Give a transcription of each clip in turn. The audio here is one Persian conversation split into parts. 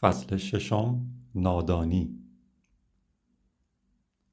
فصل ششم نادانی.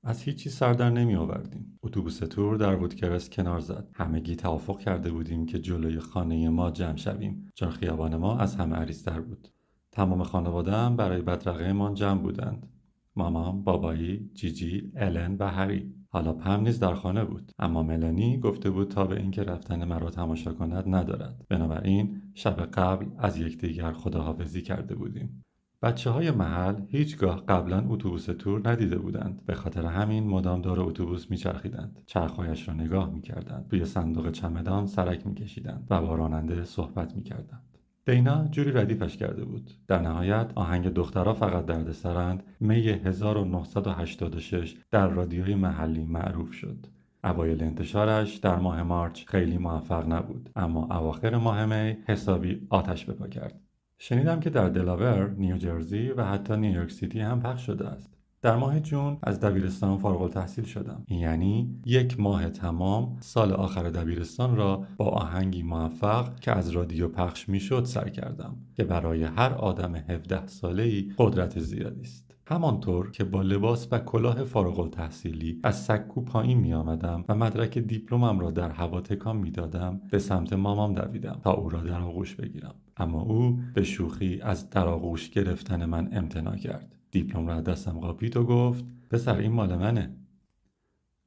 از هیچی سر در نمی آوردیم. اتوبوس تور در وودکرس کنار زد. همگی توافق کرده بودیم که جلوی خانه ما جمع شویم. چون خیابان ما از همه عریضتر بود. تمام خانواده هم برای بدرقهمان جمع بودند. مامان بابایی جیجی الن و هری. حالا پم نیز در خانه بود. اما ملانی گفته بود تا به اینکه رفتن مرا تماشا کند ندارد. بنابراین شب قبل از یکدیگر خداحافظی کرده بودیم. بچه های محل هیچگاه قبلا اتوبوس تور ندیده بودند. به خاطر همین مدام دور اتوبوس میچرخیدند. چرخهایش را نگاه می‌کردند. روی صندوق چمدان سرک میکشیدند و با راننده صحبت می‌کردند. دینا جوری ردیفش کرده بود. در نهایت آهنگ دخترها فقط درد سرند می 1986 در رادیوی محلی معروف شد. اوایل انتشارش در ماه مارچ خیلی موفق نبود اما اواخر ماه می حسابی آتش بپا کرد. شنیدم که در دلاور، نیوجرسی و حتی نیویورک سیتی هم پخش شده است. در ماه جون از دبیرستان فارغ التحصیل شدم. یعنی یک ماه تمام سال آخر دبیرستان را با آهنگی موفق که از رادیو پخش می‌شد سر کردم که برای هر آدم 17 ساله ای قدرت زیادی است. همانطور که با لباس و کلاه فارغ التحصیلی از سکو پایین می آمدم و مدرک دیپلمم را در هوا تکان می دادم به سمت مامام دویدم تا او را در آغوش بگیرم اما او به شوخی از در آغوش گرفتن من امتناع کرد. دیپلم را دستم قاپید و گفت پسر این مال منه.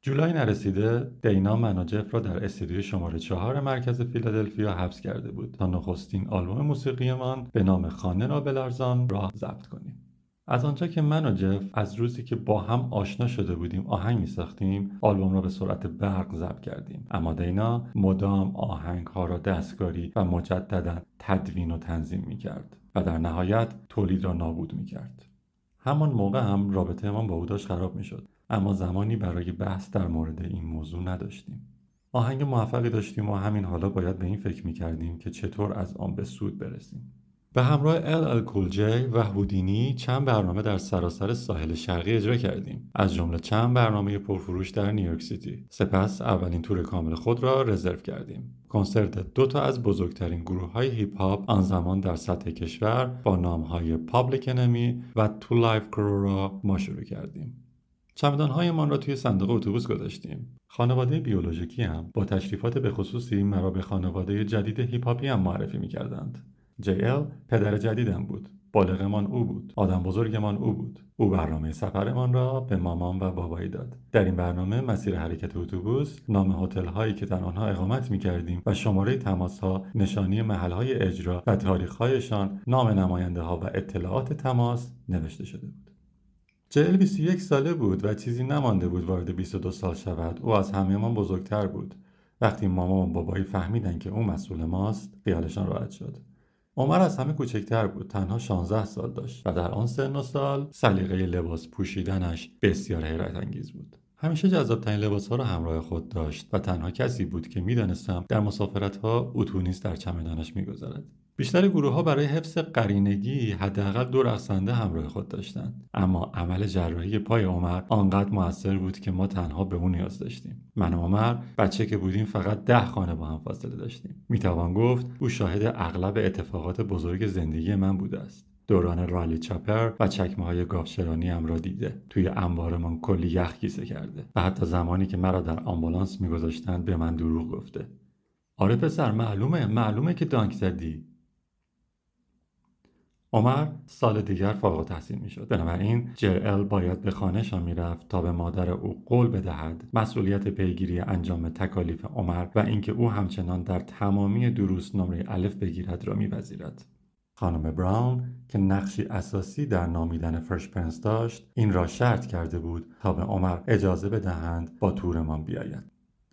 جولای نرسیده دینا من و جف را در استودیوی شماره چهار مرکز فیلادلفیا حبس کرده بود تا نخستین آلبوم موسیقیمان به نام خانه را بلرزان را ضبط کنیم. از آنجا که من و جف از روزی که با هم آشنا شده بودیم آهنگ می ساختیم آلبوم را به سرعت برق ضبط کردیم. اما دینا مدام آهنگ ها را دستکاری و مجددا تدوین و تنظیم می کرد و در نهایت تولید را نابود می کرد همان موقع هم رابطه ما با او داشت خراب می شد اما زمانی برای بحث در مورد این موضوع نداشتیم. آهنگ موفقی داشتیم و همین حالا باید به این فکر می کردیم که چطور از آن به سود برسیم. به همراه ال ال کول جی و هودینی چند برنامه در سراسر ساحل شرقی اجرا کردیم. از جمله چند برنامه پرفروش در نیویورک سیتی. سپس اولین تور کامل خود را رزرو کردیم. کنسرت دو تا از بزرگترین گروه های هیپ هاپ آن زمان در سطح کشور با نام های پابلیک انمی و تو لایف کرو را ما شروع کردیم. چمدانهایمان را توی صندوق اتوبوس گذاشتیم. خانواده بیولوژیکی هم با تشریفات به خصوصی مرا به خانواده جدید هیپ هاپی هم معرفی می‌کردند. JL پدر جدیدم بود. بالغمان او بود. آدم بزرگمان او بود. او برنامه سفرمان را به مامان و بابایی داد. در این برنامه مسیر حرکت اتوبوس نام هتل هایی که در آنها اقامت می کردیم و شماره تماس ها نشانی محل های اجرا و تاریخ هایشان نام نماینده ها و اطلاعات تماس نوشته شده بود. جل 21 ساله بود و چیزی نمانده بود وارد 22 سال شود. او از همهمان بزرگتر بود. وقتی مامان و بابایی فهمیدن که او مسئول ماست خیالشان راحت شد. عمر از همه کوچکتر بود. تنها 16 سال داشت و در آن سن و سال سلیقه لباس پوشیدنش بسیار حیرت انگیز بود. همیشه جذابترین لباس ها را همراه خود داشت و تنها کسی بود که می‌دانستم در مسافرت ها اتو در چمدانش میگذرد. بیشتر گروه ها برای حفظ قرینگی حداقل دو رقصنده همراه خود داشتند. اما عمل جراحی پای عمر آنقدر موثر بود که ما تنها به او نیاز داشتیم. من و عمر بچه که بودیم فقط ده خانه با هم فاصله داشتیم. می‌توان گفت او شاهد اغلب اتفاقات بزرگ زندگی من بوده است. دوران رالی چاپر و چکمه های گافشرانی هم را دیده. توی انبارمان کلی یخ کیسه کرده و حتی زمانی که مرا در آمبولانس میگذاشتند به من دروغ گفته. آره پسر معلومه معلومه که دانک زدی. عمر سال دیگر فارغ تحصیل می شد بنابراین جرال باید به خانهشان می‌رفت تا به مادر او قول بدهد مسئولیت پیگیری انجام تکالیف عمر و اینکه او همچنان در تمامی دروس نمره الف بگیرد را میپذیرد. خانم براون که نقشی اساسی در نامیدن فرش پرنس داشت این را شرط کرده بود تا به عمر اجازه بدهند با تورمان بیاید.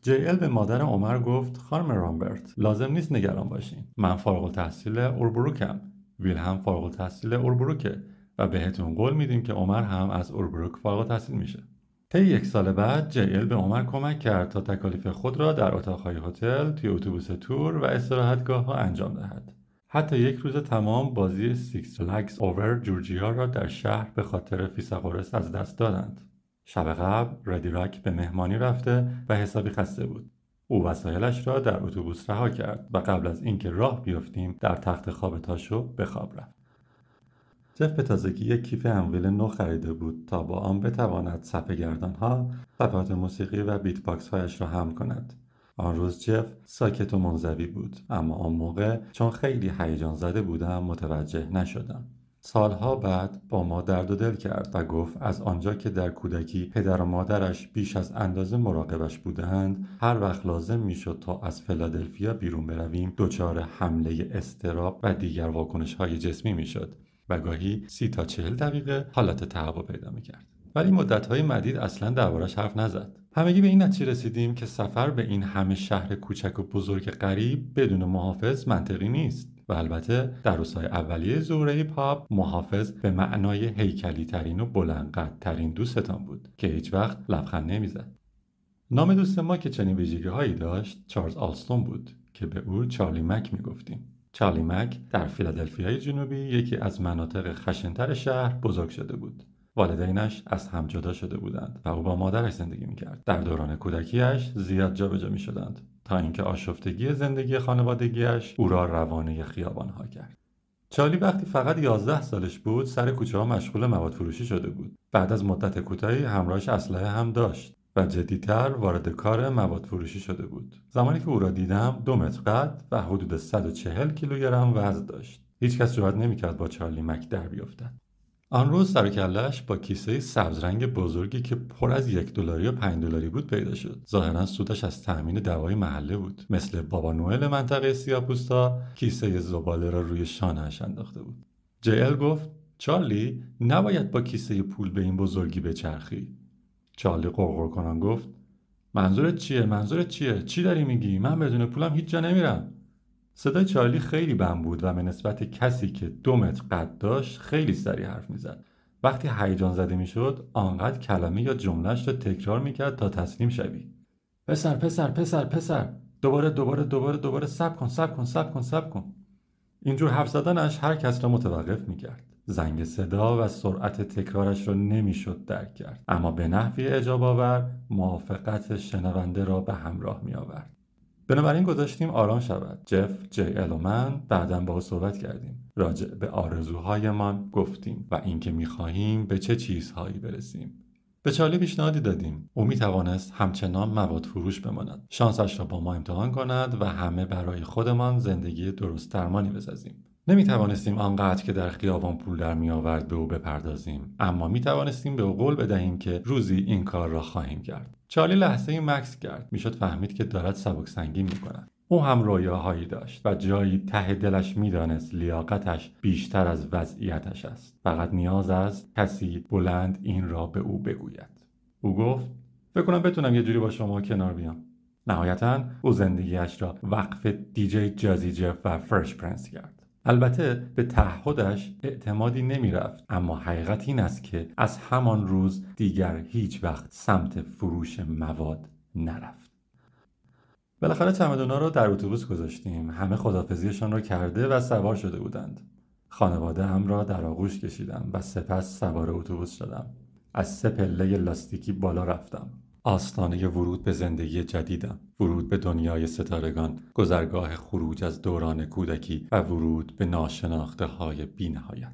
جیل به مادر عمر گفت خانم رامبرت لازم نیست نگران باشین. من فارغ التحصیل اوربروکم. ویلهم فارغ التحصیل اوربروکه و بهتون قول میدیم که عمر هم از اوربروک فارغ التحصیل میشه. طی یک سال بعد جیل به عمر کمک کرد تا تکالیف خود را در اتاقهای هتل توی اتوبوس تور و استراحتگاه ها انجام دهد. حتی یک روز تمام بازی سیکس فلگز اوور جورجیا را در شهر به خاطر فیساغورس از دست دادند. شب قبل ردی راک به مهمانی رفته و حسابی خسته بود. او وسایلش را در اتوبوس رها کرد و قبل از اینکه راه بیفتیم در تخت خواب تاشو به خواب رفت. جف به تازگی یک کیف انویل نو خریده بود تا با آن بتواند صفحه گردانها صفحات موسیقی و بیت باکس هایش را حمل کند. آن روز جف ساکت و منزوی بود اما آن موقع چون خیلی هیجان زده بودم متوجه نشدم. سالها بعد با ما درد و دل کرد و گفت از آنجا که در کودکی پدر و مادرش بیش از اندازه مراقبش بودند هر وقت لازم می‌شد تا از فلادلفیا بیرون برویم دچار حمله استراب و دیگر واکنش های جسمی می‌شد و گاهی سی تا چهل دقیقه حالت تهوع پیدا می‌کرد. ولی مدتهای مدید اصلا دربارش حرف نزد. همگی به این نتیجه رسیدیم که سفر به این همه شهر کوچک و بزرگ غریب بدون محافظ منطقی نیست. و البته در روزهای اولیه زوره پاپ محافظ به معنای هیکلی ترین و بلندقدر ترین دوستتان بود که هیچ وقت لبخند نمی‌زد. نام دوست ما که چنین ویژگی هایی داشت چارلز آلستون بود که به او چارلی مک می‌گفتیم. چارلی مک در فیلادلفیای جنوبی یکی از مناطق خشنتر شهر بزرگ شده بود. والدینش از هم جدا شده بودند و او با مادرش زندگی می‌کرد. در دوران کودکیش زیاد جابجا می‌شدند. تا اینکه آشفتگی زندگی خانوادگیش او را روانه خیابانها کرد. چارلی وقتی فقط یازده سالش بود سر کوچه ها مشغول مواد فروشی شده بود. بعد از مدت کوتاهی همراهش اسلحه هم داشت و جدیتر وارد کار مواد فروشی شده بود. زمانی که او را دیدم دو متر قد و حدود 140 کیلوگرم وزن داشت. هیچکس جرأت نمی‌کرد با چارلی مک در بیفتد. آن روز سر با کیسه سبز رنگ بزرگی که پر از یک دلاری و پنج دلاری بود پیدا شد. ظاهرا سودش از تأمین دوای محله بود. مثل بابا نوئل منطقه سیاپوستا کیسه زباله را روی شانهاش انداخته بود. جیل گفت چارلی نباید با کیسه پول به این بزرگی بچرخی. چارلی قرقر گفت منظورت چیه؟ منظورت چیه؟ چی داری میگی؟ من بدون پولم هیچ جا نمیرم. صدای چارلی خیلی بم بود و به نسبت کسی که دو متر قد داشت خیلی سریع حرف می‌زد. وقتی هیجان زده می‌شد آنقدر کلمه یا جملهش را تکرار می‌کرد تا تسلیم شوی. پسر پسر پسر پسر. دوباره دوباره دوباره دوباره سب کن سب کن سب کن سب کن. اینجور حرف زدنش هر کس را متوقف می‌کرد. زنگ صدا و سرعت تکرارش را نمی‌شد درک کرد. اما به نحوی اجاب آور موافقت شنونده را به همراه می آورد بنابراین گذاشتیم آرام شود. جف جی ال و من بعدا با او صحبت کردیم. راجع به آرزوهایمان گفتیم و اینکه می‌خواهیم به چه چیزهایی برسیم. به چارلی پیشنهادی دادیم. او می توانست همچنان مواد فروش بماند. شانسش را با ما امتحان کند و همه برای خودمان زندگی درست درمانی بسازیم. نمی توانستیم آنقدر که در خیابان پول در می آورد به او بپردازیم اما می توانستیم به او قول بدهیم که روزی این کار را خواهیم کرد. چارلی لحظه ای مکس کرد. می‌شد فهمید که دارد سبک سنگین می کند او هم رویاهایی داشت و جایی ته دلش می‌دانست لیاقتش بیشتر از وضعیتش است. فقط نیاز است کسی بلند این را به او بگوید. او گفت فکر کنم بتونم یه جوری با شما کنار بیام. نهایتا او زندگیش را وقف دیجی جازی جف و فرش پرنس کرد. البته به تعهدش اعتمادی نمی رفت اما حقیقت این است که از همان روز دیگر هیچ وقت سمت فروش مواد نرفت. بالاخره چمدونا رو در اتوبوس گذاشتیم. همه خدافزیشان را کرده و سوار شده بودند. خانواده هم را در آغوش کشیدم و سپس سوار اتوبوس شدم. از سه پله لاستیکی بالا رفتم. آستانه ورود به زندگی جدیدم. ورود به دنیای ستارگان. گذرگاه خروج از دوران کودکی و ورود به ناشناخته های بینهایت.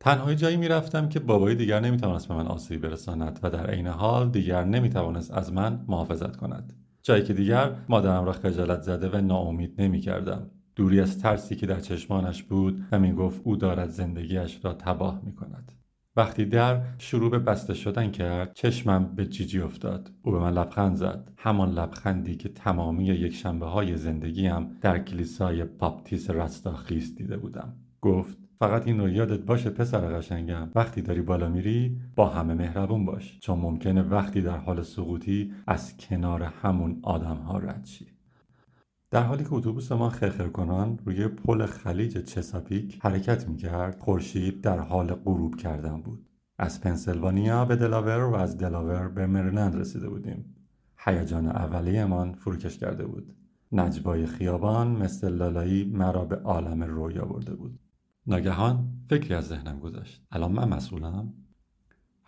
تنهایی جایی می‌رفتم که بابایی دیگر نمی‌توانست به من آسیبی برساند و در عین حال دیگر نمی‌توانست از من محافظت کند. جایی که دیگر مادرم را خجالت زده و ناامید نمی‌کردم. دوری از ترسی که در چشمانش بود و می‌گفت او دارد زندگیش را تباه می‌کند. وقتی در شروع به بسته شدن کرد چشمم به جیجی افتاد. او به من لبخند زد. همان لبخندی که تمامی یک شنبه های زندگیم در کلیسای باپتیس رستاخیز دیده بودم. گفت فقط این رو یادت باشه پسر قشنگم. وقتی داری بالا میری با همه مهربون باش. چون ممکنه وقتی در حال سقوطی از کنار همون آدم ها رد شی. در حالی که اتوبوس ما خرخر کنان روی پل خلیج چساپیک حرکت می‌کرد خورشید در حال غروب کردن بود. از پنسیلوانیا به دلاور و از دلاور به مریلند رسیده بودیم. هیجان اولیهمان فروکش کرده بود. نجوای خیابان مثل لالایی مرا به عالم رویا برده بود. ناگهان فکری از ذهنم گذشت. الان من مسئولم؟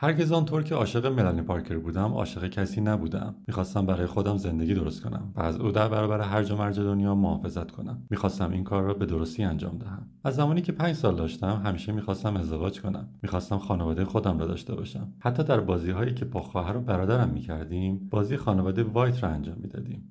هرگز آنطور که عاشق ملانی پارکر بودم عاشق کسی نبودم. می‌خواستم برای خودم زندگی درست کنم و از او در برابر هر و مرج دنیا محافظت کنم. می‌خواستم این کار را به درستی انجام دهم. از زمانی که پنج سال داشتم همیشه می‌خواستم ازدواج کنم. می‌خواستم خانواده خودم را داشته باشم. حتی در بازی هایی که با خواهر و برادرم می‌کردیم بازی خانواده وایت را انجام می‌دادیم.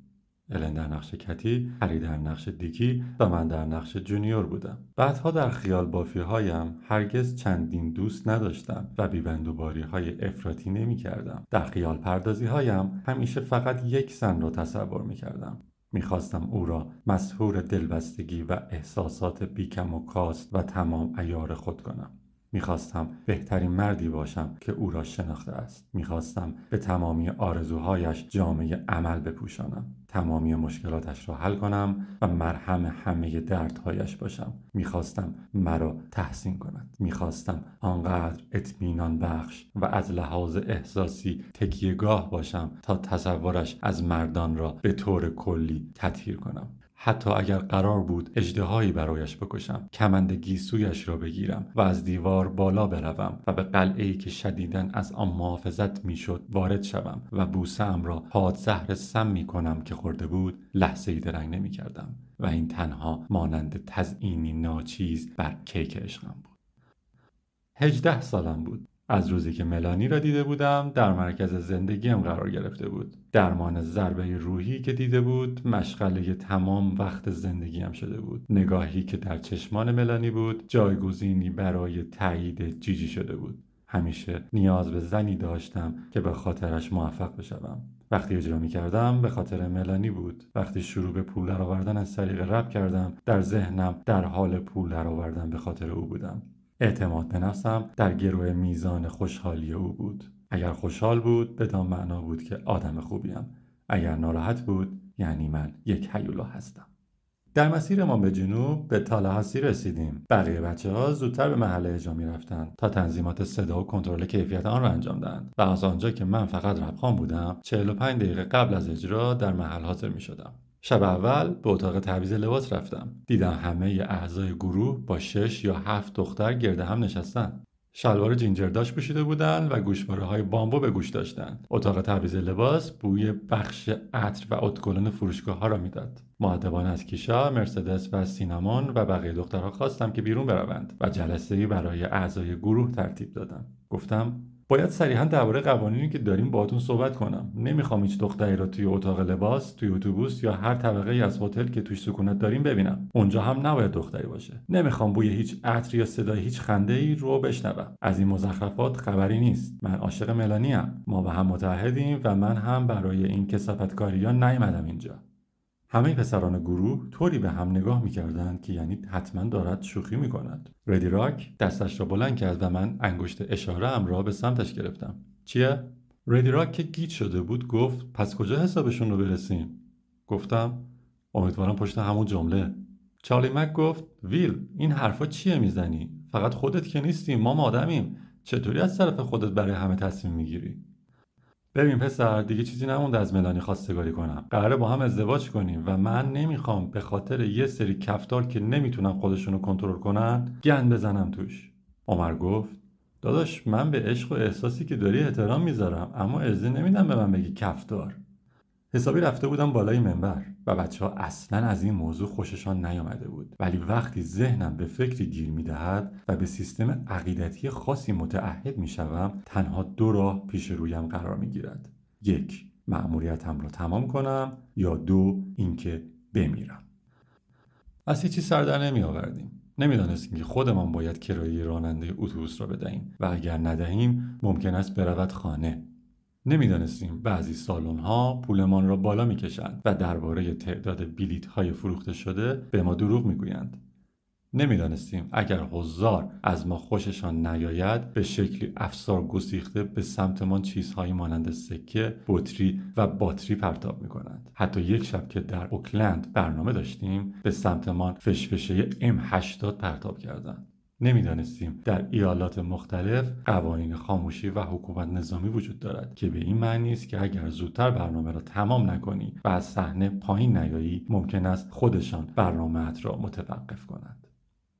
الن در نقش کتی، هری در نقش دیکی و من در نقش جونیور بودم. بعدها در خیال بافی هایم هرگز چندین دوست نداشتم و بیبندوباری های افراطی نمی کردم. در خیال پردازی هایم همیشه فقط یک زن را تصور می کردم. می‌خواستم او را مسهور دلبستگی و احساسات بیکم و کاست و تمام ایار خود کنم. می‌خواستم بهترین مردی باشم که او را شناخته است می‌خواستم به تمامی آرزوهایش جامعه عمل بپوشانم تمامی مشکلاتش را حل کنم و مرهم همه دردهایش باشم. می‌خواستم مرا تحسین کند. می‌خواستم آنقدر اطمینان بخش و از لحاظ احساسی تکیهگاه باشم تا تصورش از مردان را به طور کلی تطهیر کنم. حتی اگر قرار بود اجدهایی برایش بکشم کمند گیسویش را بگیرم و از دیوار بالا بروم و به قلعه که شدیدن از آن محافظت می‌شد وارد شوم و بوسه را زهر سم می کنم که خورده بود لحظه ای درنگ نمی کردم و این تنها مانند تزئینی ناچیز بر کیک عشقم بود. هجده سالم بود. از روزی که ملانی را دیده بودم در مرکز زندگیم قرار گرفته بود. درمان ضربه روحی که دیده بود مشغله تمام وقت زندگیم شده بود. نگاهی که در چشمان ملانی بود جایگزینی برای تایید جیجی شده بود. همیشه نیاز به زنی داشتم که به خاطرش موفق بشوم. وقتی اجرا می کردم به خاطر ملانی بود. وقتی شروع به پول درآوردن از طریق رب کردم در ذهنم در حال پول درآوردن به خاطر او بودم. اعتماد به نفسم در گروه میزان خوشحالی او بود. اگر خوشحال بود بدان معنا بود که آدم خوبیم. اگر ناراحت بود یعنی من یک حیولا هستم. در مسیر ما به جنوب به تالهاسی رسیدیم. بقیه بچه ها زودتر به محل اجرا می تا تنظیمات صدا و کنترل کیفیت آن را انجام دهند. و از آنجا که من فقط ربخان بودم 45 دقیقه قبل از اجرا در محل حاضر می شدم شب اول به اتاق تعویض لباس رفتم. دیدم همه اعضای گروه با شش یا هفت دختر گرده هم نشستن. شلوار جینجرداش پوشیده بودن و گوشواره های بامبو به گوش داشتند اتاق تعویض لباس بوی بخش عطر و اتکلون فروشگاه ها را می‌داد. معدبان از کیشا مرسدس و سینامون و بقیه دخترها خواستم که بیرون بروند و جلسه برای اعضای گروه ترتیب دادم. گفتم باید صریحا درباره قوانینی که داریم باهاتون صحبت کنم. نمی‌خوام هیچ دختری را توی اتاق لباس توی اتوبوس یا هر طبقه از هتل که توش سکونت داریم ببینم. اونجا هم نباید دختری باشه. نمی‌خوام بوی هیچ عطر یا صدای هیچ خنده ای رو بشنوم. از این مزخرفات خبری نیست. من عاشق ملانی ما به هم متحدیم و من هم برای این کسافتکاری نیومدم اینجا. همه پسران گروه طوری به هم نگاه می‌کردند که یعنی حتما دارد شوخی می‌کند. ردی راک دستش را بلند کرد و من انگشت اشاره ام را به سمتش گرفتم. چیه؟ ردی راک که گیت شده بود گفت پس کجا حسابشون رو برسیم؟ گفتم امیدوارم پشت همون جمله. چارلی مک گفت ویل این حرفا چیه می‌زنی؟ فقط خودت که نیستیم ما آدمیم چطوری از طرف خودت برای همه تصمیم می‌گیری؟ ببین پسر دیگه چیزی نمونده از ملانی خواستگاری کنم. قراره با هم ازدواج کنیم و من نمی‌خوام به خاطر یه سری کفتار که نمی‌تونم خودشونو کنترل کنن گند بزنم توش. عمر گفت داداش من به عشق و احساسی که داری احترام می‌ذارم اما ارزه نمیدم به من بگی کفتار. حسابی رفته بودم بالای منبر. و بچه ها اصلا از این موضوع خوششان نیامده بود. ولی وقتی ذهنم به فکری گیر می‌دهد و به سیستم عقیدتی خاصی متعهد می‌شوم تنها دو راه پیش رویم قرار می‌گیرد. یک مأموریتم را تمام کنم یا دو اینکه بمیرم. از هیچی سر در نمی آوردیم نمی‌دانستیم که خودمان باید کرایه راننده اتوبوس را بدهیم و اگر ندهیم ممکن است برود خانه. نمی‌دانستیم بعضی سالن ها پولمان را بالا می‌کشند و درباره تعداد بلیت های فروخته شده به ما دروغ می‌گویند نمی‌دانستیم اگر حضار از ما خوششان نیاید به شکلی افسار گسیخته به سمتمان چیزهایی مانند سکه، بطری و باتری پرتاب می کنند. حتی یک شب که در اوکلند برنامه داشتیم به سمتمان فشفشه M80 پرتاب کردند. نمی‌دانستیم. در ایالات مختلف قوانین خاموشی و حکومت نظامی وجود دارد که به این معنی است که اگر زودتر برنامه را تمام نکنی و از صحنه پایین نیایی ممکن است خودشان برنامه را متوقف کنند.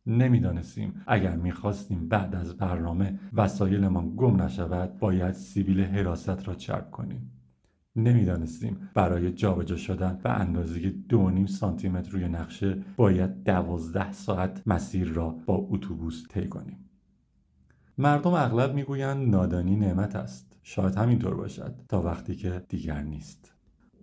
نمی‌دانستیم اگر می‌خواستیم بعد از برنامه وسایلمان گم نشود باید سیبیل حراست را چرب کنیم. نمی‌دانستیم. برای جابجا شدن به اندازه دو نیم سانتی متر روی نقشه باید دوازده ساعت مسیر را با اتوبوس طی کنیم. مردم اغلب می‌گویند نادانی نعمت است. شاید همینطور باشد تا وقتی که دیگر نیست.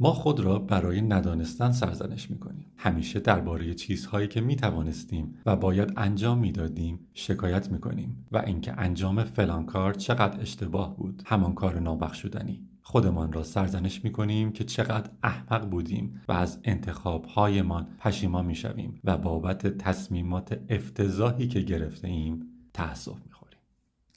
ما خود را برای ندانستن سرزنش می‌کنیم. همیشه درباره چیزهایی که می‌توانستیم و باید انجام می‌دادیم شکایت می‌کنیم و اینکه انجام فلان کار چقدر اشتباه بود. همان کار نابخشودنی. خودمان را سرزنش می کنیم که چقدر احمق بودیم و از انتخابهایمان پشیمان می شویم و بابت تصمیمات افتضاحی که گرفته ایم تأسف می خوریم.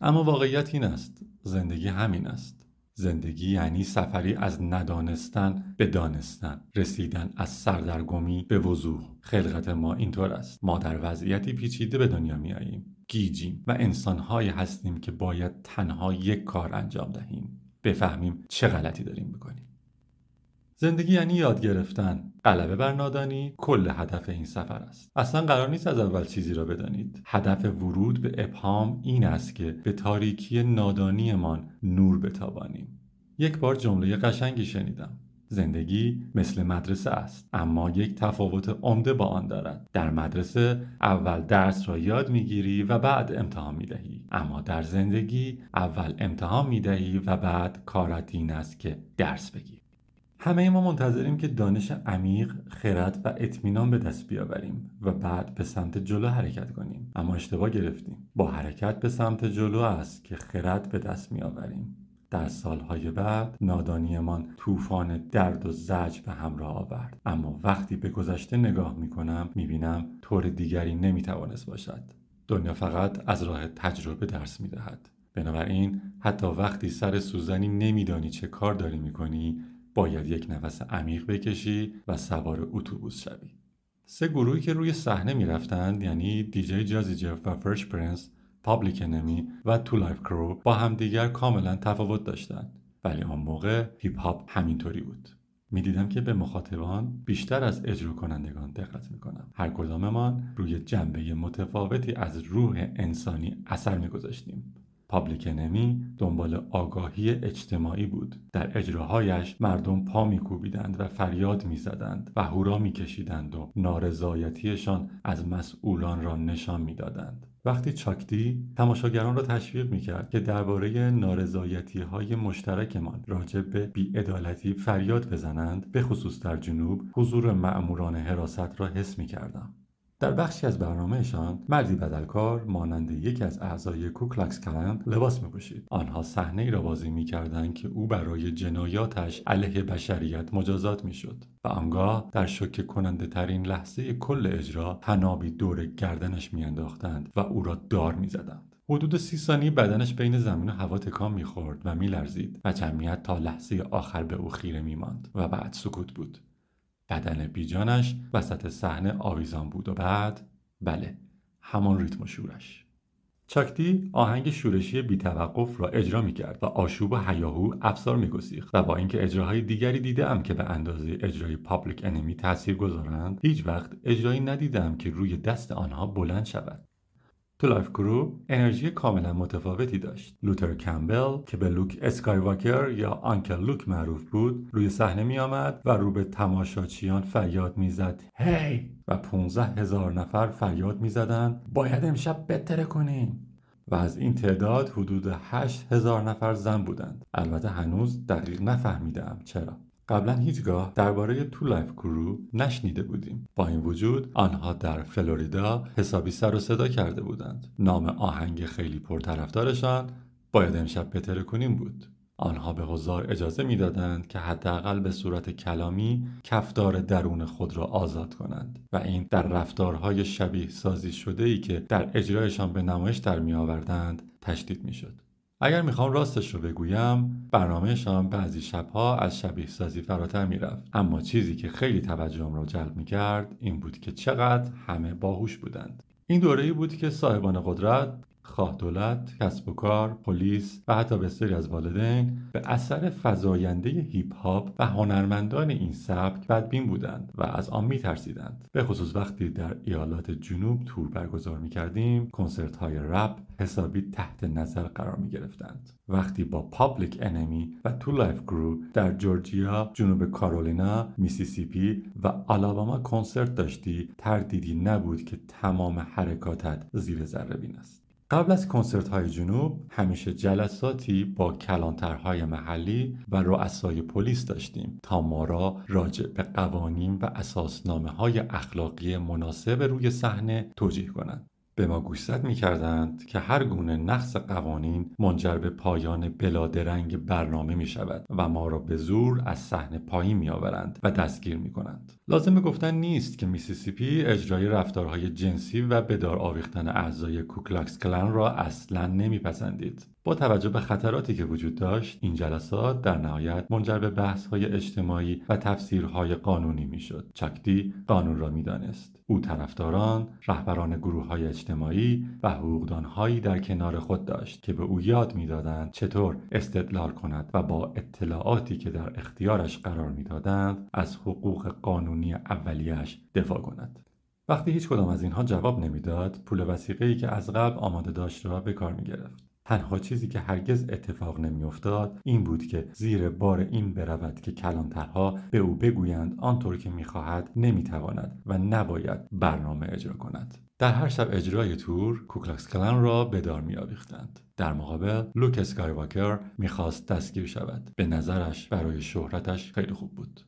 اما واقعیت این است زندگی همین است. زندگی یعنی سفری از ندانستن به دانستن رسیدن از سردرگمی به وضوح. خلقت ما اینطور است. ما در وضعیتی پیچیده به دنیا میاییم گیجیم و انسانهایی هستیم که باید تنها یک کار انجام دهیم. بفهمیم چه غلطی داریم می‌کنیم. زندگی یعنی یاد گرفتن. غلبه بر نادانی کل هدف این سفر است. اصلا قرار نیست از اول چیزی را بدانید. هدف ورود به ابهام این است که به تاریکی نادانیمان نور بتابانیم. یک بار جمله قشنگی شنیدم. زندگی مثل مدرسه است. اما یک تفاوت عمده با آن دارد. در مدرسه اول درس را یاد می‌گیری و بعد امتحان می‌دهی. اما در زندگی اول امتحان می‌دهی و بعد کارت این است که درس بگیری همه ما منتظریم که دانش عمیق، خرد و اطمینان به دست بیاوریم و بعد به سمت جلو حرکت کنیم. اما اشتباه گرفتیم. با حرکت به سمت جلو است که خرد به دست میآوریم. در سالهای بعد نادانیمان طوفان درد و زج به همراه آورد. اما وقتی به گذشته نگاه می‌کنم می‌بینم طور دیگری نمی‌توانست باشد. دنیا فقط از راه تجربه درس می‌دهد. بنابراین حتی وقتی سر سوزنی نمیدانی چه کار داری می‌کنی باید یک نفس عمیق بکشی و سوار اتوبوس شوی. سه گروهی که روی صحنه می‌رفتند یعنی دیجی جازی جف و فرش پرنس پابلیک انمی و تو لایف کرو با همدیگر کاملا تفاوت داشتند. ولی آن موقع هیپ هاپ همینطوری بود. می‌دیدم که به مخاطبان بیشتر از اجرا کنندگان دقت می‌کنم. هر کداممان روی جنبه متفاوتی از روح انسانی اثر میگذاشتیم. پابلیک انمی دنبال آگاهی اجتماعی بود. در اجراهایش مردم پا میکوبیدند و فریاد می‌زدند و هورا میکشیدند و نارضایتیشان از مسئولان را نشان می‌دادند. وقتی چاک دی تماشاگران را تشویق می‌کرد که درباره نارضایتی های مشترکمان راجع به بیعدالتی فریاد بزنند به خصوص در جنوب حضور ماموران حراست را حس می‌کردم. در بخشی از برنامهشان مردی بدلکار مانند یکی از اعضای کوکلاکس کلن لباس میپوشید. آنها صحنه ای را بازی می‌کردند که او برای جنایاتش علیه بشریت مجازات می‌شد و آنگاه در شوکه کننده ترین لحظه کل اجرا طنابی دور گردنش میانداختند و او را دار می‌زدند. حدود سی ثانیه بدنش بین زمین و هوا تکان می‌خورد و میلرزید و جمعیت تا لحظه آخر به او خیره میماند و بعد سکوت بود. بدن بیجانش وسط صحنه آویزان بود و بعد بله همان ریتم و شورش. چاک دی آهنگ شورشی بیتوقف را اجرا می کرد و آشوب و هیاهو افزار می و با اینکه اجراهای دیگری دیدم که به اندازه اجرای پابلیک انمی تاثیر گذارند هیچ وقت اجرایی ندیدم که روی دست آنها بلند شود. تو لایف کرو انرژی کاملا متفاوتی داشت. لوتر کمبل که به لوک اسکایواکر یا آنکل لوک معروف بود روی صحنه می آمد و رو به تماشاچیان فریاد می‌زد. هی! و 15 هزار نفر فریاد می‌زدند. باید امشب بهتره کنیم. و از این تعداد حدود 8 هزار نفر زن بودند. البته هنوز دقیق نفهمیدم چرا. قبلا هیچگاه درباره 2 Live Crew نشنیده بودیم. با این وجود آنها در فلوریدا حسابی سر و صدا کرده بودند. نام آهنگ خیلی پرطرفدارشان باید امشب بترکانیم بود. آنها به حضار اجازه می‌دادند که حداقل به صورت کلامی کفتار درون خود را آزاد کنند و این در رفتارهای شبیه سازی شده ای که در اجرایشان به نمایش در می آوردند تشدید می شد. اگر می‌خوام راستش رو بگویم برنامهشان بعضی شبها از شبیه سازی فراتر می‌رفت. اما چیزی که خیلی توجهم را جلب می‌کرد این بود که چقدر همه باهوش بودند. این دوره ای بود که صاحبان قدرت خواه دولت، کسب و کار، پلیس و حتی بسیاری از والدین به اثر فزاینده هیپ هاپ و هنرمندان این سبک بدبین بودند و از آن میترسیدند. به خصوص وقتی در ایالات جنوب تور برگزار می کردیم، کنسرت های رپ حسابی تحت نظر قرار می گرفتند. وقتی با Public Enemy و 2 Live Crew در جورجیا، جنوب کارولینا، میسیسیپی و آلاباما کنسرت داشتی، تردیدی نبود که تمام حرکاتت زیر ذره بین است. قبل از کنسرت های جنوب همیشه جلساتی با کلانترهای محلی و رؤسای پلیس داشتیم تا ما را راجع به قوانین و اساسنامه های اخلاقی مناسب روی صحنه توجیه کنند. به ما گوشزد می که هر گونه نقض قوانین منجر به پایان بلادرنگ برنامه می شود و ما را به زور از صحنه پایین می آورند و دستگیر می کنند. لازم گفتن نیست که میسیسیپی اجرای رفتارهای جنسی و بدار آویختن اعضای کوکلاکس کلن را اصلا نمیپسندید. با توجه به خطراتی که وجود داشت این جلسات در نهایت منجر به بحث های اجتماعی و تفسیرهای قانونی می‌شد چاک دی قانون را می‌دانست او طرفداران رهبران گروه های اجتماعی و حقوقدانهایی در کنار خود داشت که به او یاد می‌دادند چطور استدلال کند و با اطلاعاتی که در اختیارش قرار می‌دادند از حقوق قانونی اولیش دفاع کند وقتی هیچ کدام از اینها جواب نمی‌داد پول وثیقه که از قبل آماده داشت را به کار می گرفت. تنها چیزی که هرگز اتفاق نمیافتاد این بود که زیر بار این برود که کلانترها به او بگویند آنطور که می‌خواهد نمی‌تواند و نباید برنامه اجرا کند. در هر شب اجرای تور کوکلاکس کلان را به دار میآویختند. در مقابل لوک اسکایواکر می‌خواست دستگیر شود. به نظرش برای شهرتش خیلی خوب بود.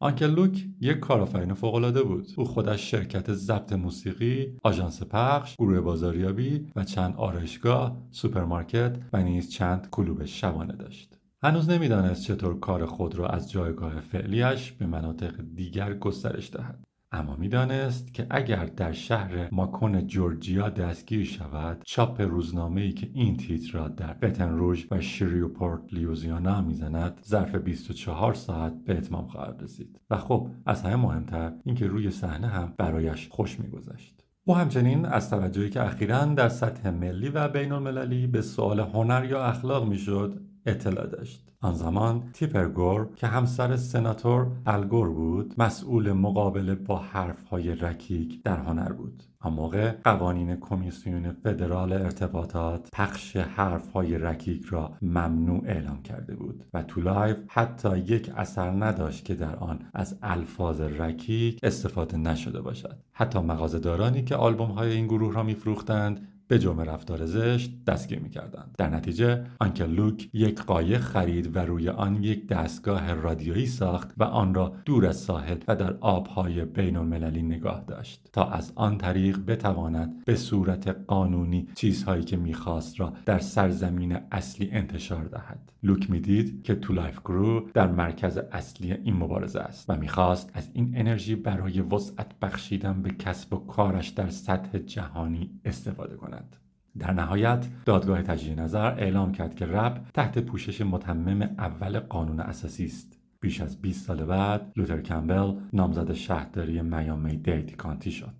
Uncle Luke یک کارآفرین فوقالعاده بود. او خودش شرکت ضبط موسیقی آژانس پخش گروه بازاریابی و چند آرایشگاه سوپرمارکت و نیز چند کلوب شبانه داشت. هنوز نمی‌دانست چطور کار خود را از جایگاه فعلیش به مناطق دیگر گسترش دهد. اما می‌دانست که اگر در شهر ماکون جورجیا دستگیر شود چاپ روزنامه ای که این تیتر را در بتن روژ و شریوپورت لیوزیانا می‌زند ظرف 24 ساعت به اتمام خواهد رسید. و خب از همه مهمتر اینکه روی صحنه هم برایش خوش میگذشت. او همچنین از توجهی که اخیرا در سطح ملی و بین المللی به سوال هنر یا اخلاق می‌شد اطلاع داشت. آن زمان تیپر گور که همسر سناتور ال گور بود مسئول مقابله با حرفهای رکیک در هنر بود. آن موقع قوانین کمیسیون فدرال ارتباطات پخش حرفهای رکیک را ممنوع اعلام کرده بود و 2 Live حتی یک اثر نداشت که در آن از الفاظ رکیک استفاده نشده باشد. حتی مغازهدارانی که آلبوم های این گروه را میفروختند به جرم رفتار زشت دستگیر می‌کردند. در نتیجه Uncle Luke یک قایق خرید و روی آن یک دستگاه رادیویی ساخت و آن را دور از ساحل و در آبهای بین المللی نگاه داشت. تا از آن طریق بتواند به صورت قانونی چیزهایی که می‌خواست را در سرزمین اصلی انتشار دهد. لوک می‌دید که 2 Live Crew در مرکز اصلی این مبارزه است و می‌خواست از این انرژی برای وسعت بخشیدن به کسب و کارش در سطح جهانی استفاده کند. در نهایت دادگاه تجدید نظر اعلام کرد که رپ تحت پوشش متمم اول قانون اساسی است. بیش از 20 سال بعد لوتر کمپبل نامزد شهرداری میامی دید کانتی شد.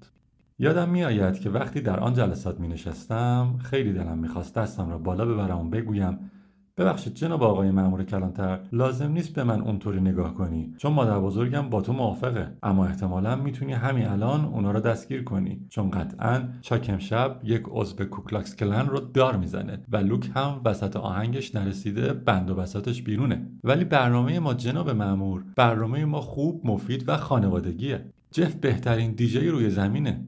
یادم میآید که وقتی در آن جلسات می نشستم خیلی دلم می‌خواست دستم را بالا ببرم و بگویم ببخشید جناب آقای مأمور کلانتر لازم نیست به من اونطوری نگاه کنی. چون مادر بزرگم با تو موافقه. اما احتمالا می‌تونی همین الان اونا رو دستگیر کنی. چون قطعا چاک امشب یک عضو کوکلاکس کلن رو دار می‌زنه و لوک هم وسط آهنگش نرسیده بند و بساطش بیرونه. ولی برنامه ما جناب مأمور برنامه ما خوب مفید و خانوادگیه. جف بهترین دی‌جی روی زمینه.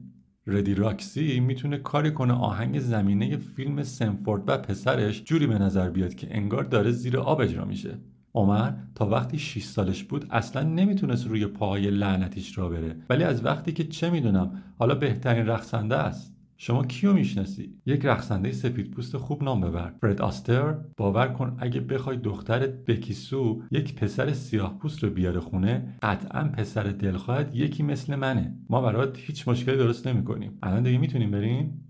ردی راکسی می‌تونه کاری کنه آهنگ زمینه فیلم سنفورد و پسرش جوری به نظر بیاد که انگار داره زیر آب اجرا میشه. عمر تا وقتی 6 سالش بود اصلا نمی‌تونست روی پاهای لعنتیش را بره. ولی از وقتی که چه می‌دونم حالا بهترین رقصنده است. شما کیو می‌شناسی؟ یک رقصنده سفید پوست خوب نام ببر. فرد آستر باور کن اگه بخوای دخترت بکیسو یک پسر سیاه پوست رو بیاره خونه قطعا پسر دلخواهت یکی مثل منه. ما برات هیچ مشکلی درست نمی‌کنیم. الان دیگه می‌تونیم بریم؟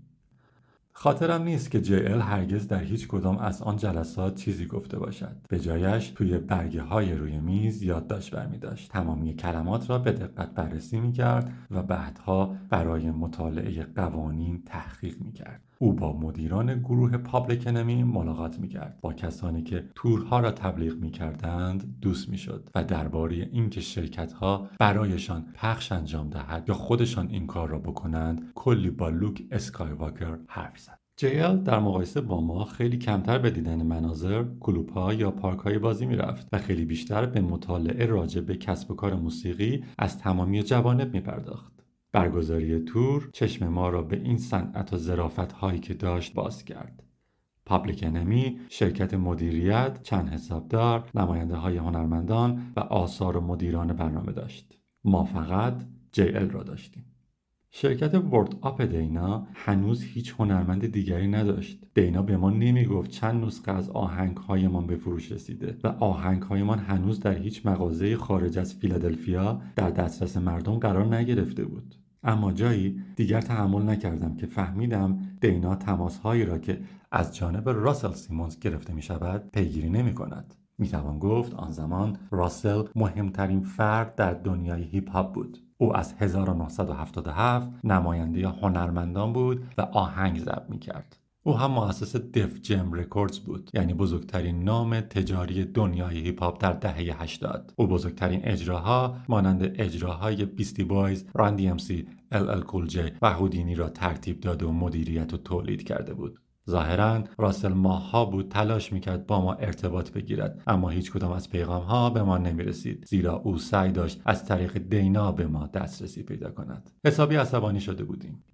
خاطرم نیست که جی ال هرگز در هیچ کدام از آن جلسات چیزی گفته باشد. به جایش توی برگه های روی میز یادداشت برمی داشت تمامی کلمات را به دقت بررسی می کرد و بعدها برای مطالعه قوانین تحقیق می کرد او با مدیران گروه پابلیک انمی ملاقات می‌کرد با کسانی که تورها را تبلیغ می‌کردند دوست می‌شد و درباره اینکه شرکت ها برایشان پخش انجام دهد یا خودشان این کار را بکنند کلی با لوک اسکایواکر حرف زد جی ال در مقایسه با ما خیلی کمتر به دیدن مناظر، کلوپ یا پارک های بازی می‌رفت و خیلی بیشتر به مطالعه راجع به کسب و کار موسیقی از تمامی جوانب می پرداخت. برگزاری تور چشم ما را به این صنعت و ظرافت هایی که داشت باز کرد. پابلیک انمی، شرکت مدیریت، چند حسابدار، نماینده های هنرمندان و آثار و مدیران برنامه داشت. ما فقط JL را داشتیم. شرکت ورد آپ دینا هنوز هیچ هنرمند دیگری نداشت. دینا به ما نمی‌گفت چند نسخه از آهنگ هایمان به فروش رسیده و آهنگ هایمان هنوز در هیچ مغازه خارج از فیلادلفیا در دسترس مردم قرار نگرفته بود. اما جایی دیگر تحمل نکردم که فهمیدم دینا تماس هایی را که از جانب راسل سیمونز گرفته می شود پیگیری نمی کند. می توان گفت آن زمان راسل مهمترین فرد در دنیای هیپ هاپ بود. او از 1977 نماینده هنرمندان بود و آهنگ ضبط می کرد. او هم مؤسس دف جم رکوردز بود یعنی بزرگترین نام تجاری دنیای هیپ هاپ در دهه 80 او بزرگترین اجراها مانند اجراهای بیستی بایز، ران دی ام سی، ال ال کول جی و هودینی را ترتیب داده و مدیریت و تولید کرده بود. ظاهرا راسل ماهها بود تلاش می‌کرد با ما ارتباط بگیرد اما هیچ کدام از پیغام ها به ما نمی‌رسید زیرا او سعی داشت از طریق دینا به ما دسترسی پیدا کند. حسابی عصبانی شده بودیم.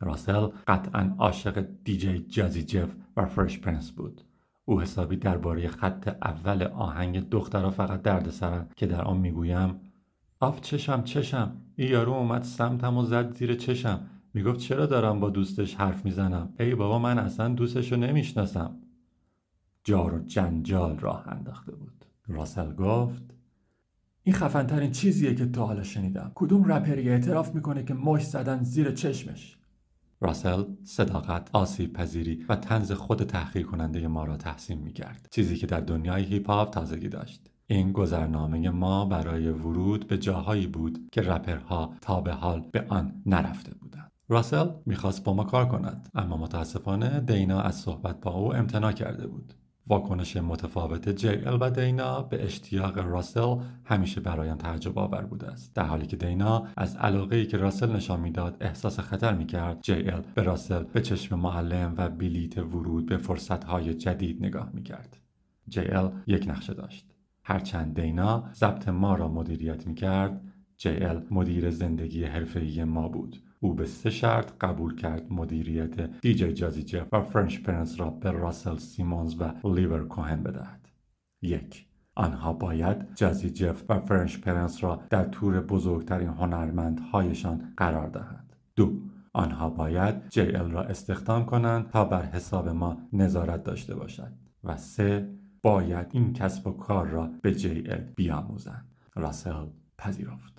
راسل قطعا عاشق دیجی جازی جف و فرش پرنس بود. او حسابی درباره خط اول آهنگ دخترها فقط دردسرن که در آن می‌گویم آخ چشمم چشمم. این یارو اومد سمتم و زد زیر چشمم. می‌گفت چرا دارم با دوستش حرف می‌زنم؟ ای بابا من اصلا دوستش رو نمی‌شناسم. جار و جنجال راه انداخته بود. راسل گفت این خفنترین چیزیه که تا حالا شنیدم. کدوم رپری اعتراف می‌کنه که مش زدن زیر چشمش؟ راسل صداقت، آسیب پذیری و تنز خود تحقیر کننده ما را تحسین می کرد. چیزی که در دنیای هیپ هاپ تازگی داشت. این گذرنامه ما برای ورود به جاهایی بود که رپرها تا به حال به آن نرفته بودند. راسل می‌خواست با ما کار کند اما متاسفانه دینا از صحبت با او امتناع کرده بود. واکنش متفاوت جی ال و دینا به اشتیاق راسل همیشه برایم تعجب آور بوده است. در حالی که دینا از علاقه ای که راسل نشان می‌داد احساس خطر می‌کرد. جی ال به راسل به چشم معلم و بلیت ورود به فرصتهای جدید نگاه می‌کرد. جی ال یک نقشه داشت. هرچند دینا ضبط ما را مدیریت می‌کرد جی ال مدیر زندگی حرفه‌ای ما بود. او به سه شرط قبول کرد مدیریت دیجی جازی جف و فرش پرنس را به راسل سیمونز و لیور کوهن بدهد. یک آنها باید جازی جف و فرش پرنس را در تور بزرگترین هنرمندهایشان قرار دهند. دو آنها باید JL را استخدام کنند تا بر حساب ما نظارت داشته باشد. و سه باید این کسب و کار را به JL بیاموزند. راسل پذیرفت.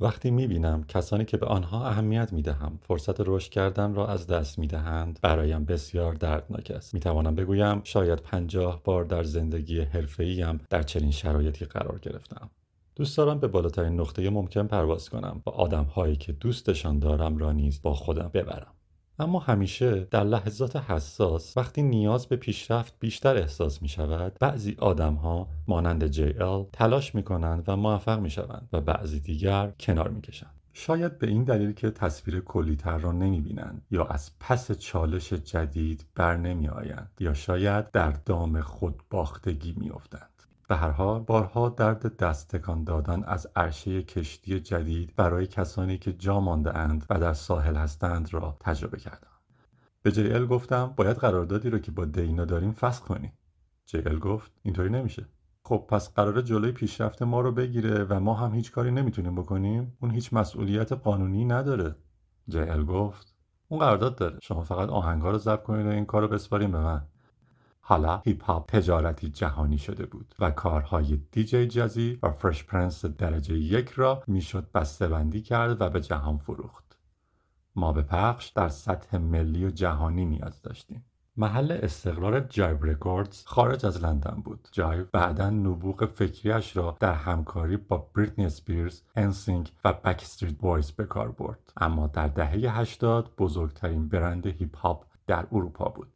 وقتی می‌بینم کسانی که به آنها اهمیت می‌دهم فرصت رشد کردن را از دست می‌دهند برایم بسیار دردناک است. می‌توانم بگویم شاید پنجاه بار در زندگی حرفه‌ایم در چنین شرایطی قرار گرفتم. دوست دارم به بالاترین نقطه ممکن پرواز کنم و آدمهایی که دوستشان دارم را نیز با خودم ببرم. اما همیشه در لحظات حساس وقتی نیاز به پیشرفت بیشتر احساس می شود بعضی آدم ها مانند جی ال تلاش می کنند و موفق می شوند و بعضی دیگر کنار می کشند. شاید به این دلیل که تصویر کلیتر را نمی بینند یا از پس چالش جدید بر نمی آیند یا شاید در دام خود باختگی می افتند. به هر حال بارها درد دست تکان دادن از عرشه کشتی جدید برای کسانی که جا مانده اند و در ساحل هستند را تجربه کردم. به جیل گفتم باید قراردادی رو که با دینا داریم فسخ کنی. جیل گفت اینطوری نمیشه. خب پس قرار جلوی پیشرفت ما رو بگیره و ما هم هیچ کاری نمی‌تونیم بکنیم اون هیچ مسئولیت قانونی نداره جیل گفت اون قرارداد داره شما فقط آهنگا رو ضبط کنید و این کار رو بسپاریم به من حالا هیپ هاپ تجارتی جهانی شده بود و کارهای دیجی جازی و فرش پرنس درجه یک را می‌شد بندی کرد و به جهان فروخت. ما به پخش در سطح ملی و جهانی نیاز داشتیم. محل استقرار جایو رکوردز خارج از لندن بود. جایو بعدا نبوغ فکریش را در همکاری با بریتنی اسپیرز، ان سینک و بک استریت بویز به کار برد. اما در دهه 80 بزرگترین برند هیپ هاپ در اروپا بود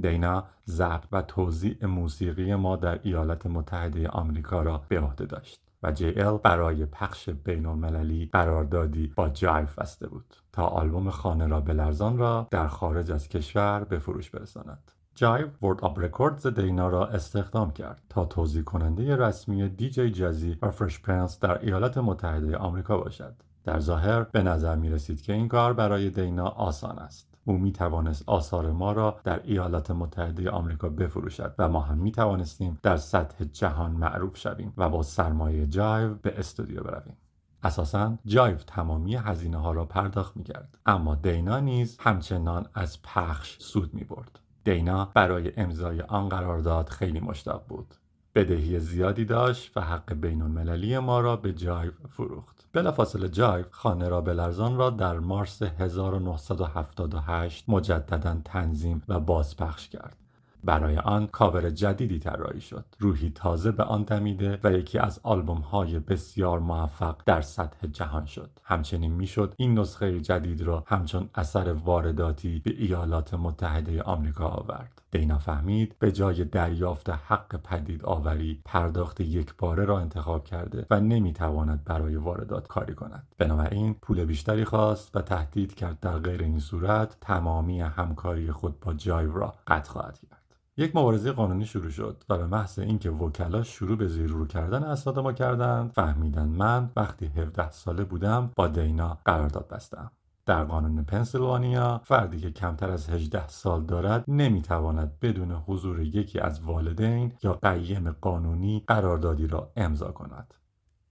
دینا ضبط و توزیع موسیقی ما در ایالات متحده آمریکا را به عهده داشت و جی ال برای پخش بین المللی قراردادی با جایو بسته بود تا آلبوم خانه را بلرزان را در خارج از کشور به فروش برساند. جایو ورد آپ رکوردز دینا را استخدام کرد تا توزیع کننده رسمی دیجی جازی و فرش پرنس در ایالات متحده آمریکا باشد. در ظاهر به نظر می رسید که این کار برای دینا آسان است. او می توانست آثار ما را در ایالات متحده آمریکا بفروشد و ما هم می توانستیم در سطح جهان معروف شویم و با سرمایه جایو به استودیو برویم. اساسا جایو تمامی هزینه ها را پرداخت می کرد. اما دینا نیز همچنان از پخش سود می برد. دینا برای امضای آن قرارداد خیلی مشتاق بود. بدهی زیادی داشت و حق بین المللی ما را به جایو فروخت. بلافاصله جایو خانه را بلرزان را در مارس 1978 مجددا تنظیم و بازپخش کرد. برای آن کاور جدیدی طراحی شد روحی تازه به آن دمیده و یکی از آلبوم های بسیار موفق در سطح جهان شد همچنین می‌شد این نسخه جدید را همچون اثر وارداتی به ایالات متحده آمریکا آورد دینا فهمید به جای دریافت حق پدید آوری پرداخت یک باره را انتخاب کرده و نمی‌تواند برای واردات کاری کند. بنابراین پول بیشتری خواست و تهدید کرد در غیر این صورت تمامی همکاری خود با جایو را قطع خواهد کرد. یک مبارزه قانونی شروع شد و به محض اینکه وکلا شروع به زیر رو کردن اسناد ما کردند فهمیدن من وقتی 17 ساله بودم با دینا قرارداد بستم. در قانون پنسیلوانیا فردی که کمتر از 18 سال دارد نمی‌تواند بدون حضور یکی از والدین یا قیم قانونی قراردادی را امضا کند.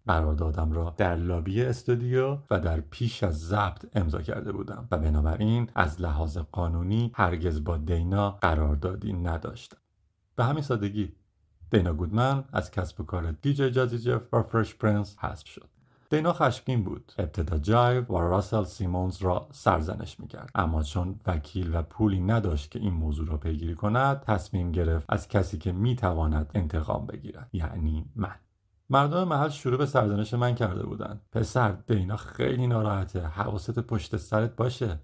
قراردادم را در لابی استودیو و در پیش از ضبط امضا کرده بودم و بنابراین از لحاظ قانونی هرگز با دینا قراردادی نداشتم. به همین سادگی دینا گودمن از کسب و کار دیجی جازی جف و فرش پرنس حذف شد. دینا خشمگین بود. ابتدا جایو و راسل سیمونز را سرزنش می‌کرد. اما چون وکیل و پولی نداشت که این موضوع را پیگیری کند تصمیم گرفت از کسی که می‌تواند انتقام بگیرد. یعنی من. مردم محل شروع به سرزنش من کرده بودن پسر دینا خیلی ناراحته. حواست پشت سرت باشه.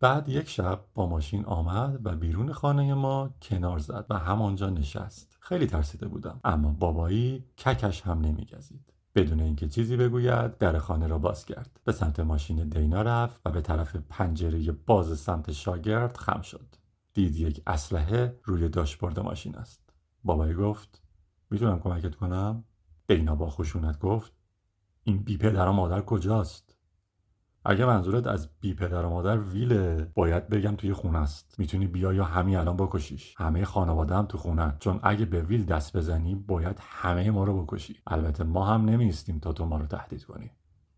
بعد یک شب با ماشین آمد و بیرون خانه ما کنار زد و همانجا نشست. خیلی ترسیده بودم. اما بابایی ککش هم نمیگزید. بدون اینکه چیزی بگوید در خانه را باز کرد. به سمت ماشین دینا رفت و به طرف پنجره باز سمت شاگرد خم شد. دید یک اسلحه روی داشبورد ماشین است. بابایی گفت می‌تونم کمکت کنم؟ دینا با خشونت گفت این بی پدر و مادر کجاست؟ اگه منظورت از بی پدر و مادر ویله باید بگم توی خونه است. می‌تونی بیا یا همین الان بکشیش. همه خانواده هم تو خونه چون اگه به ویل دست بزنی باید همه ما رو بکشی. البته ما هم نمیستیم تا تو ما رو تهدید کنی.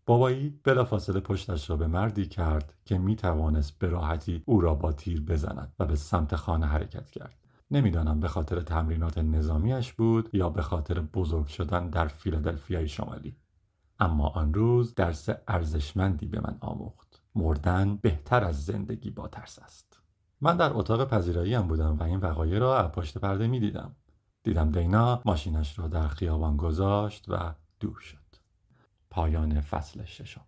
بابایی بلافاصله پشتش را به مردی کرد که می‌توانست به راحتی او را با تیر بزند و به سمت خانه حرکت کرد. نمی‌دانم به خاطر تمرینات نظامیش بود یا به خاطر بزرگ شدن در فیلادلفیای شمالی. اما آن روز درس ارزشمندی به من آموخت. مردن بهتر از زندگی با ترس است. من در اتاق پذیرایی هم بودم و این وقایع را از پشت پرده می دیدم دیدم دینا ماشینش را در خیابان گذاشت و دور شد. پایان فصل ششم.